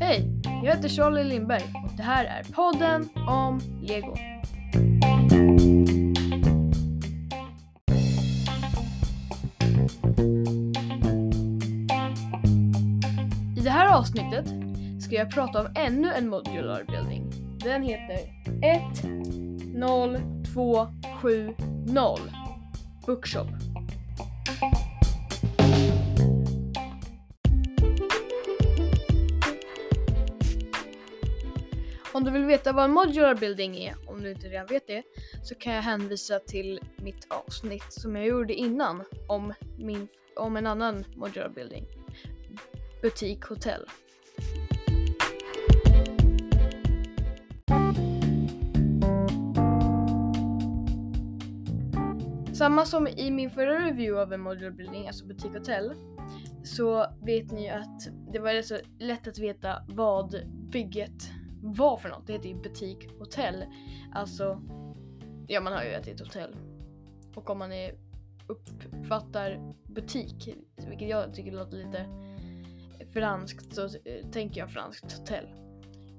Hej, jag heter Charlie Lindberg och det här är podden om Lego. I det här avsnittet ska jag prata om ännu en modular building. Den heter 10270 Bookshop. Om du vill veta vad en modular building är, om du inte redan vet det, så kan jag hänvisa till mitt avsnitt som jag gjorde innan om, min, om en annan modular building. Butik hotell. Samma som i min förra review av en modular building, alltså butik hotell, så vet ni ju att det var rätt så lätt att veta vad bygget var för något. Det heter ju butik hotell. Alltså, ja man har ju ätit hotell. Och om man är, uppfattar butik, vilket jag tycker låter lite franskt, så eh, tänker jag franskt hotell.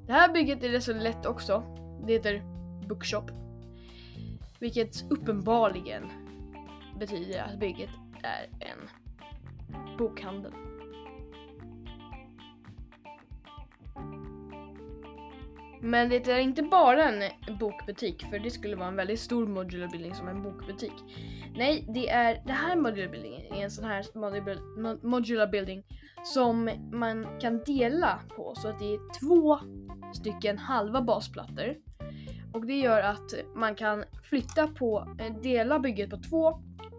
Det här bygget är rätt så lätt också. Det heter Bookshop. Vilket uppenbarligen betyder att bygget är en bokhandel. Men det är inte bara en bokbutik, för det skulle vara en väldigt stor modular building som en bokbutik. Nej, det är det här modular building är en sån här modular, building som man kan dela på så att det är två stycken halva basplattor. Och det gör att man kan flytta på, eh, dela bygget på två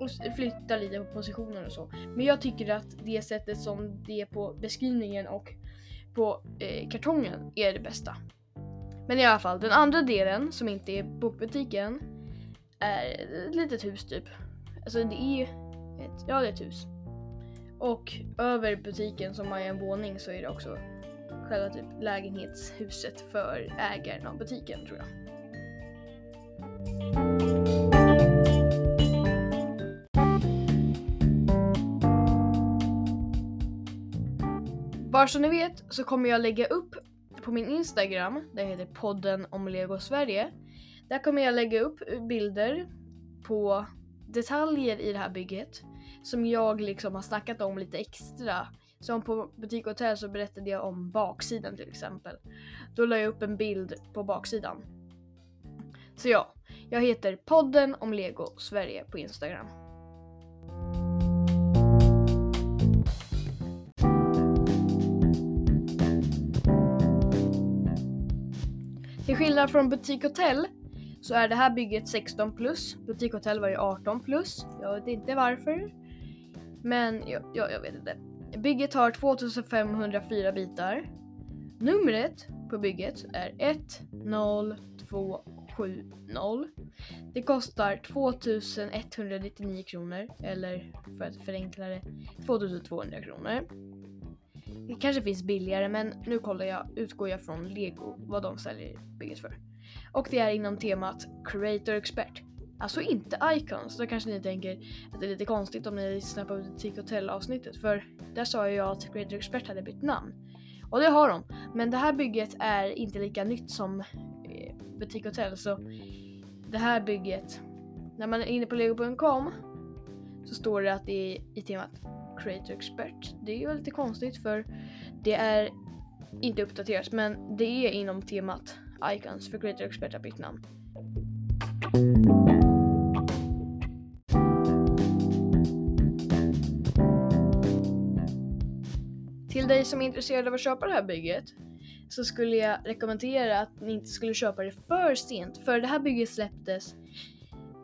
och flytta lite på positioner och så. Men jag tycker att det sättet som det är på beskrivningen och på eh, kartongen är det bästa. Men i alla fall, den andra delen som inte är bokbutiken är ett litet hus typ. Alltså det är ett, ja det är ett hus. Och över butiken som har en våning så är det också själva typ lägenhetshuset för ägaren av butiken tror jag. Bara så ni vet så kommer jag lägga upp på min Instagram, där heter podden om Lego Sverige. Där kommer jag lägga upp bilder på detaljer i det här bygget som jag liksom har snackat om lite extra. Som på Butik Hotell så berättade jag om baksidan till exempel. Då la jag upp en bild på baksidan. Så ja, jag heter podden om Lego Sverige på Instagram. Till skillnad från Butik Hotell så är det här bygget 16 plus. Butik Hotell var ju 18 plus. Jag vet inte varför. Men jag, jag, jag vet inte. Bygget har 2504 bitar. Numret på bygget är 10270. Det kostar 2199 kronor eller för att förenkla det 2200 kronor. Det kanske finns billigare men nu kollar jag, utgår jag från Lego vad de säljer bygget för. Och det är inom temat Creator Expert. Alltså inte Icons, då kanske ni tänker att det är lite konstigt om ni lyssnar på Butik Hotel avsnittet för där sa jag att Creator Expert hade bytt namn. Och det har de, men det här bygget är inte lika nytt som eh, Butik Hotel så det här bygget, när man är inne på lego.com så står det att det är i temat Creator Expert. Det är ju lite konstigt för det är inte uppdaterat men det är inom temat Icons för Creator Expert har bytt namn. Till dig som är intresserad av att köpa det här bygget så skulle jag rekommendera att ni inte skulle köpa det för sent för det här bygget släpptes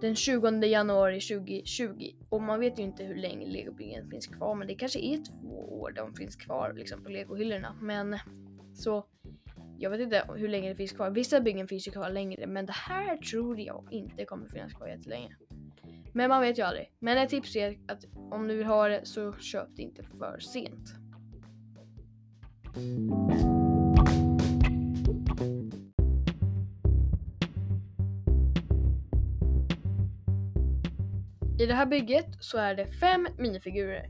den 20 januari 2020 och man vet ju inte hur länge legobyggen finns kvar men det kanske är två år de finns kvar liksom på legohyllorna men så jag vet inte hur länge det finns kvar. Vissa byggen finns ju kvar längre men det här tror jag inte kommer finnas kvar jättelänge. Men man vet ju aldrig. Men ett tips är att om du vill ha det så köp det inte för sent. I det här bygget så är det fem minifigurer.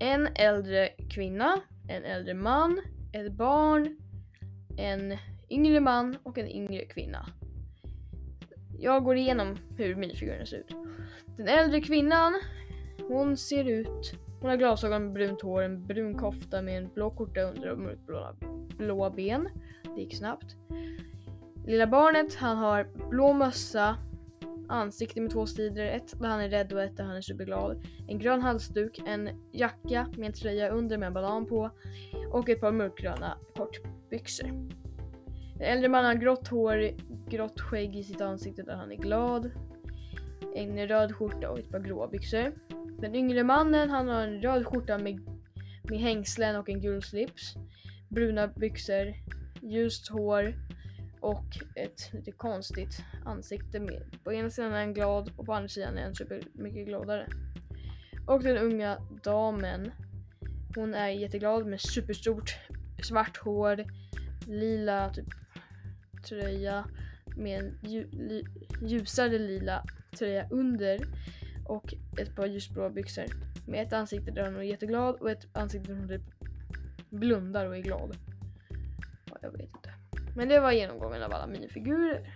en äldre kvinna, en äldre man, ett barn, en yngre man och en yngre kvinna. Jag går igenom hur minifigurerna ser ut. Den äldre kvinnan, hon ser ut hon har glasögon med brunt hår, en brun kofta med en blå skjorta under och mörkblåa blåa ben. Det gick snabbt. Lilla barnet, han har blå mössa, ansikte med två sidor, ett där han är rädd och ett där han är superglad. En grön halsduk, en jacka med en tröja under med en banan på och ett par mörkgröna kortbyxor. Den äldre mannen har grått hår, grått skägg i sitt ansikte där han är glad. En röd skjorta och ett par gråa byxor. Den yngre mannen han har en röd skjorta med, med hängslen och en gul slips. Bruna byxor, ljust hår och ett lite konstigt ansikte. Med. På ena sidan är han glad och på andra sidan är han super mycket gladare. Och den unga damen, hon är jätteglad med superstort svart hår, lila typ tröja med en ljusare lila tröja under och ett par ljusblå byxor. Med ett ansikte där hon är jätteglad och ett ansikte där hon typ blundar och är glad. Ja, jag vet inte. Men det var genomgången av alla minifigurer.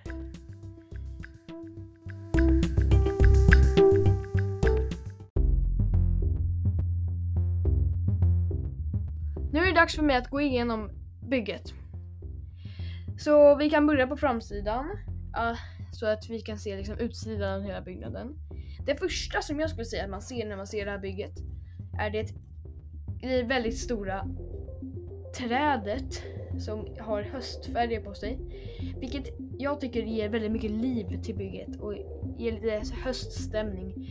Nu är det dags för mig att gå igenom bygget. Så vi kan börja på framsidan. Så att vi kan se liksom utsidan av hela byggnaden. Det första som jag skulle säga att man ser när man ser det här bygget är det, det väldigt stora trädet som har höstfärger på sig. Vilket jag tycker ger väldigt mycket liv till bygget och ger lite höststämning.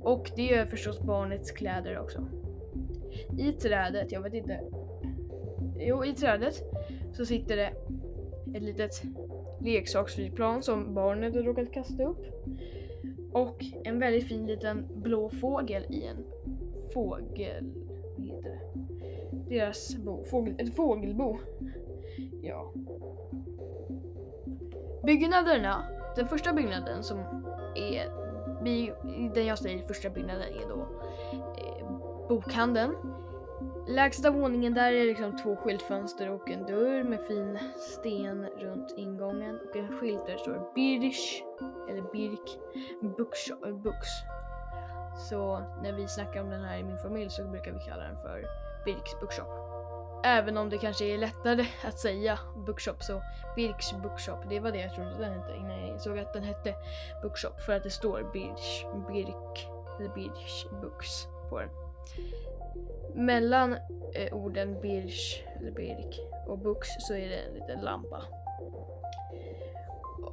Och det gör förstås barnets kläder också. I trädet, jag vet inte. Jo, i trädet så sitter det ett litet leksaksflygplan som barnet har råkat kasta upp. Och en väldigt fin liten blå fågel i en fågel... Vad heter det? Deras bo. Fågel, ett fågelbo. Ja. Byggnaderna. Den första byggnaden som är... Den jag säger första byggnaden är då eh, bokhandeln. Lägsta våningen där är liksom två skyltfönster och en dörr med fin sten runt ingången och en skylt där det står Birch eller Birk Bux. Så när vi snackar om den här i min familj så brukar vi kalla den för Birks Bookshop. Även om det kanske är lättare att säga bookshop så Birks Bookshop, det var det jag trodde den hette innan jag insåg att den hette Bookshop för att det står Birch, Birk eller Birch Books på den mellan eh, orden Birch eller Birk och Bux så är det en liten lampa.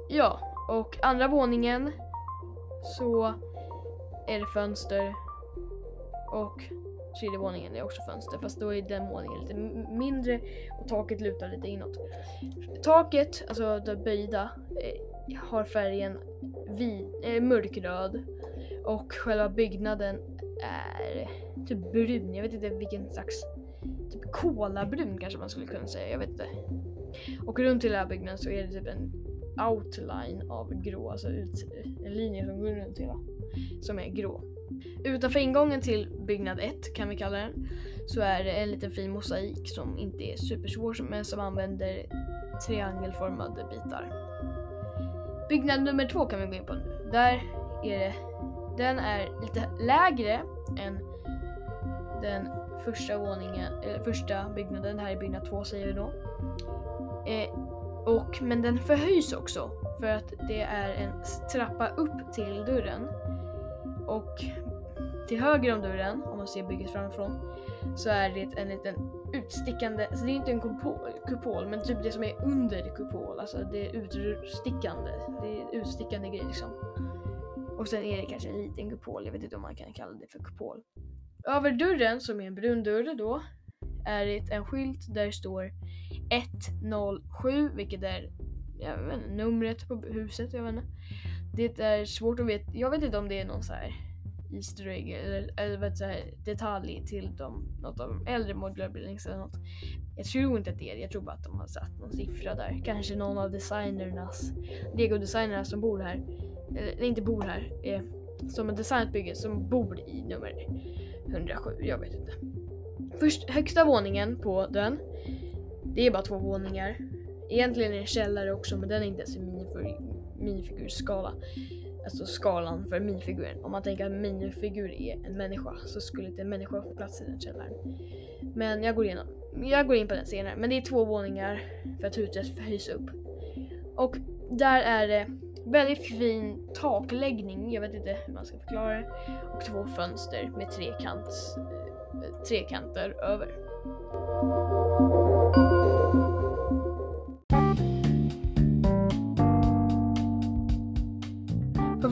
Ja, och andra våningen så är det fönster och tredje våningen är också fönster fast då är den våningen lite mindre och taket lutar lite inåt. Taket, alltså det böjda, eh, har färgen vi, eh, mörkröd och själva byggnaden är typ brun. Jag vet inte vilken slags, typ kolabrun kanske man skulle kunna säga. Jag vet inte. Och runt hela byggnaden så är det typ en outline av grå, alltså ut, en linje som går runt hela, som är grå. Utanför ingången till byggnad 1 kan vi kalla den, så är det en liten fin mosaik som inte är supersvår men som använder triangelformade bitar. Byggnad nummer 2 kan vi gå in på nu. Där är det den är lite lägre än den första våningen, eller första byggnaden. Det här är byggnad två säger vi då. Eh, och, men den förhöjs också för att det är en trappa upp till dörren. Och till höger om dörren, om man ser bygget framifrån, så är det en liten utstickande, alltså det är inte en kupol, kupol men typ det som är under kupol, alltså det är utstickande, det är utstickande grej liksom. Och sen är det kanske en liten kupol, jag vet inte om man kan kalla det för kupol. Över dörren, som är en brun dörr då, är det en skylt där det står 107, vilket är jag vet inte, numret på huset. Jag vet inte. Det är svårt att veta. Jag vet inte om det är någon så här Easter egg eller, eller vet, så här, detalj till dem, något av de äldre modular buildings eller något. Jag tror inte att det är det. Jag tror bara att de har satt någon siffra där. Kanske någon av designernas, Lego-designerna som bor här eller inte bor här, eh, som har designat bygget, som bor i nummer 107. Jag vet inte. Först högsta våningen på den. Det är bara två våningar. Egentligen är det en källare också men den är inte ens i minifigurskala. Alltså skalan för minifiguren. Om man tänker att en minifigur är en människa så skulle inte en människa få plats i den källaren. Men jag går, igenom, jag går in på den senare. Men det är två våningar för att huset höjs upp. Och där är det väldigt fin takläggning, jag vet inte hur man ska förklara det. Och två fönster med trekants, trekanter över.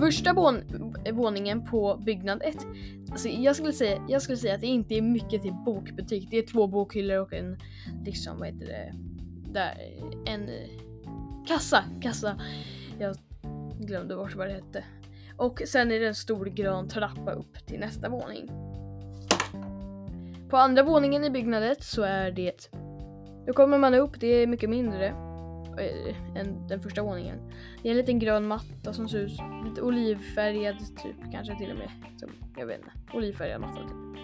Första vån våningen på byggnad 1, alltså jag, skulle säga, jag skulle säga att det inte är mycket till bokbutik. Det är två bokhyllor och en, liksom vad heter det, där, en eh, kassa, kassa. Jag glömde bort vad det hette. Och sen är det en stor grön trappa upp till nästa våning. På andra våningen i byggnaden så är det, då kommer man upp, det är mycket mindre Eh, än den första våningen. Det är en liten grön matta som ser ut lite olivfärgad typ, kanske till och med. Som, jag vet inte, olivfärgad matta typ.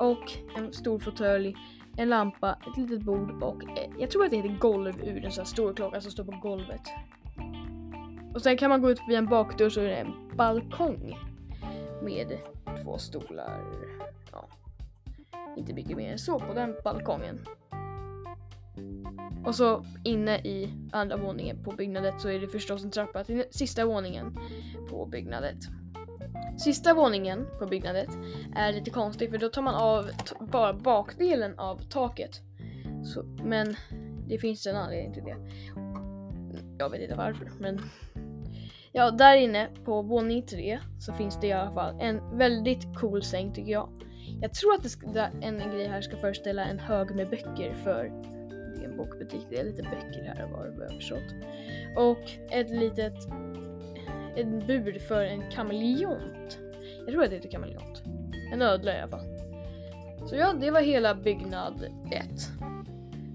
Och en stor fåtölj, en lampa, ett litet bord och eh, jag tror att det heter golvur, en sån här stor klocka som står på golvet. Och sen kan man gå ut via en bakdörr så är det en balkong med två stolar. Ja, inte mycket mer än så på den balkongen. Och så inne i andra våningen på byggnadet så är det förstås en trappa till sista våningen på byggnadet. Sista våningen på byggnadet är lite konstig för då tar man av bara bakdelen av taket. Så, men det finns en anledning till det. Jag vet inte varför men Ja, där inne på våning tre så finns det i alla fall en väldigt cool säng tycker jag. Jag tror att det ska, en grej här ska föreställa en hög med böcker för en bokbutik. Det är lite böcker här var vad jag förstått. Och ett litet en bur för en kameleont. Jag tror att det heter kameleont. En ödla i alla fall. Så ja, det var hela byggnad 1.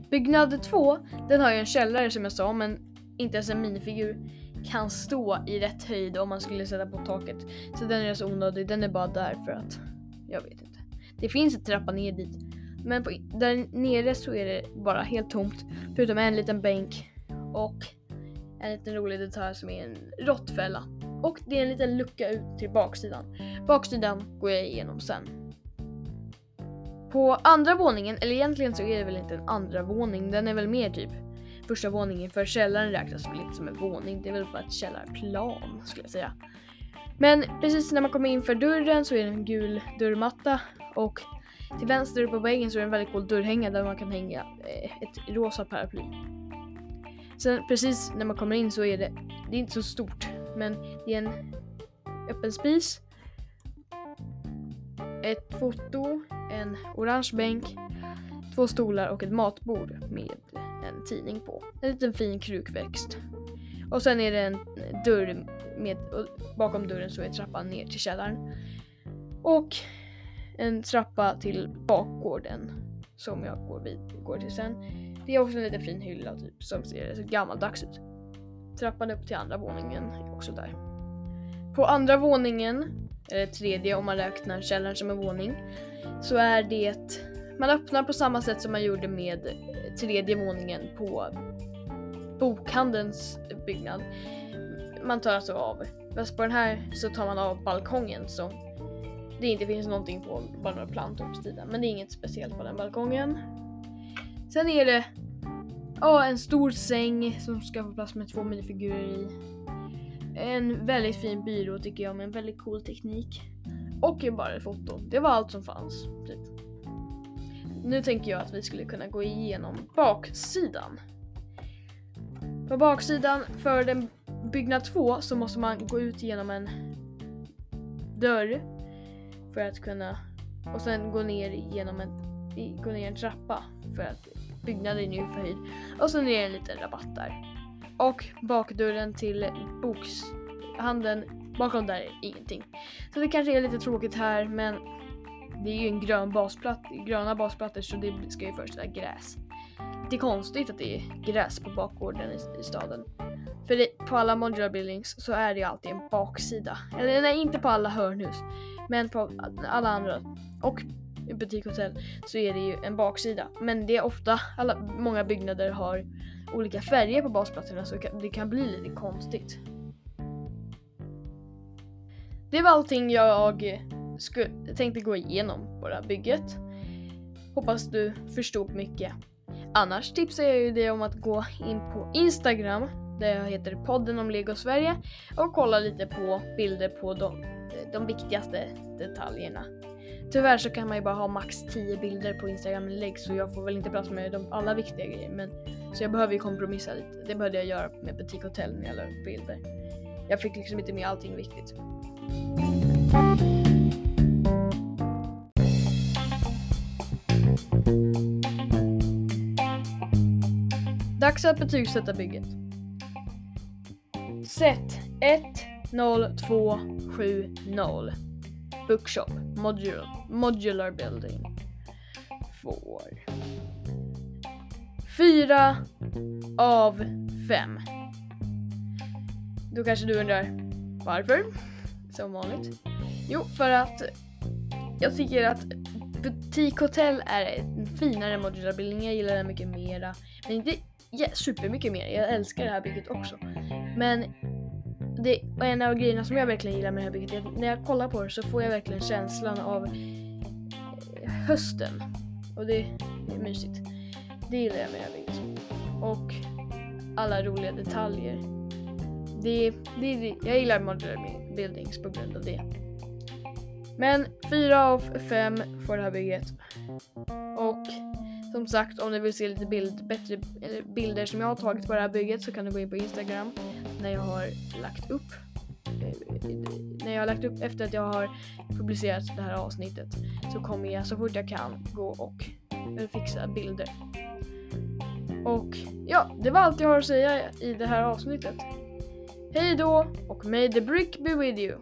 Byggnad 2, den har ju en källare som jag sa, men inte ens en minifigur kan stå i rätt höjd om man skulle sätta på taket. Så den är så onödig, den är bara där för att, jag vet inte. Det finns en trappa ner dit. Men på, där nere så är det bara helt tomt. Förutom en liten bänk och en liten rolig detalj som är en råttfälla. Och det är en liten lucka ut till baksidan. Baksidan går jag igenom sen. På andra våningen, eller egentligen så är det väl inte en andra våning, den är väl mer typ första våningen för källaren räknas väl inte som en våning. Det är väl bara ett källarplan skulle jag säga. Men precis när man kommer in för dörren så är det en gul dörrmatta och till vänster på väggen så är det en väldigt cool dörrhängare där man kan hänga eh, ett rosa paraply. Sen precis när man kommer in så är det, det är inte så stort, men det är en öppen spis, ett foto, en orange bänk, två stolar och ett matbord med en tidning på. En liten fin krukväxt. Och sen är det en dörr med, bakom dörren så är trappan ner till källaren. Och en trappa till bakgården som jag går, vid, går till sen. Det är också en liten fin hylla typ som ser så gammaldags ut. Trappan upp till andra våningen är också där. På andra våningen, eller tredje om man räknar källaren som en våning, så är det man öppnar på samma sätt som man gjorde med eh, tredje våningen på bokhandelns byggnad. Man tar alltså av, fast på den här så tar man av balkongen som det inte finns någonting på, bara några plantor på sidan. Men det är inget speciellt på den balkongen. Sen är det ja, en stor säng som ska få plats med två minifigurer i. En väldigt fin byrå tycker jag med en väldigt cool teknik. Och bara ett foto. Det var allt som fanns. Typ. Nu tänker jag att vi skulle kunna gå igenom baksidan. På baksidan för den byggnad 2 så måste man gå ut genom en dörr för att kunna och sen gå ner genom en, gå ner en trappa för att byggnaden är ju förhöjd och sen är det en liten rabatt där. Och bakdörren till bokshandeln bakom där är ingenting. Så det kanske är lite tråkigt här men det är ju en grön basplatta, gröna basplattor så det ska ju föreställa gräs. Det är konstigt att det är gräs på bakgården i, i staden. För det, på alla modular buildings så är det ju alltid en baksida. Eller nej, inte på alla hörnhus. Men på alla andra. Och i butikhotell så är det ju en baksida. Men det är ofta, alla, många byggnader har olika färger på basplatserna så det kan bli lite konstigt. Det var allting jag tänkte gå igenom på det här bygget. Hoppas du förstod mycket. Annars tipsar jag ju dig om att gå in på Instagram där jag heter podden om Lego Sverige och kolla lite på bilder på de, de viktigaste detaljerna. Tyvärr så kan man ju bara ha max 10 bilder på Instagram lägg så jag får väl inte plats med de alla viktiga grejer men så jag behöver ju kompromissa lite. Det behövde jag göra med Butik Hotel när jag la upp bilder. Jag fick liksom inte med allting viktigt. Dags att betygsätta bygget. Sätt 1 0 2 7.0 Bookshop Modular, modular Building får 4 av 5. Då kanske du undrar varför? Som vanligt. Jo, för att jag tycker att butikhotell är en finare modular building. Jag gillar den mycket mera. Men inte yeah, supermycket mer. Jag älskar det här bygget också. Men det är en av grejerna som jag verkligen gillar med det här bygget är att när jag kollar på det så får jag verkligen känslan av eh, hösten. Och det är mysigt. Det gillar jag med det här bygget. Och alla roliga detaljer. Det, det, det, jag gillar modular buildings på grund av det. Men 4 av 5 får det här bygget. Och som sagt, om du vill se lite bild, bättre bilder som jag har tagit på det här bygget så kan du gå in på Instagram när jag har lagt upp eh, när jag har lagt upp efter att jag har publicerat det här avsnittet så kommer jag så fort jag kan gå och fixa bilder. Och ja, det var allt jag har att säga i det här avsnittet. Hej då och may the brick be with you!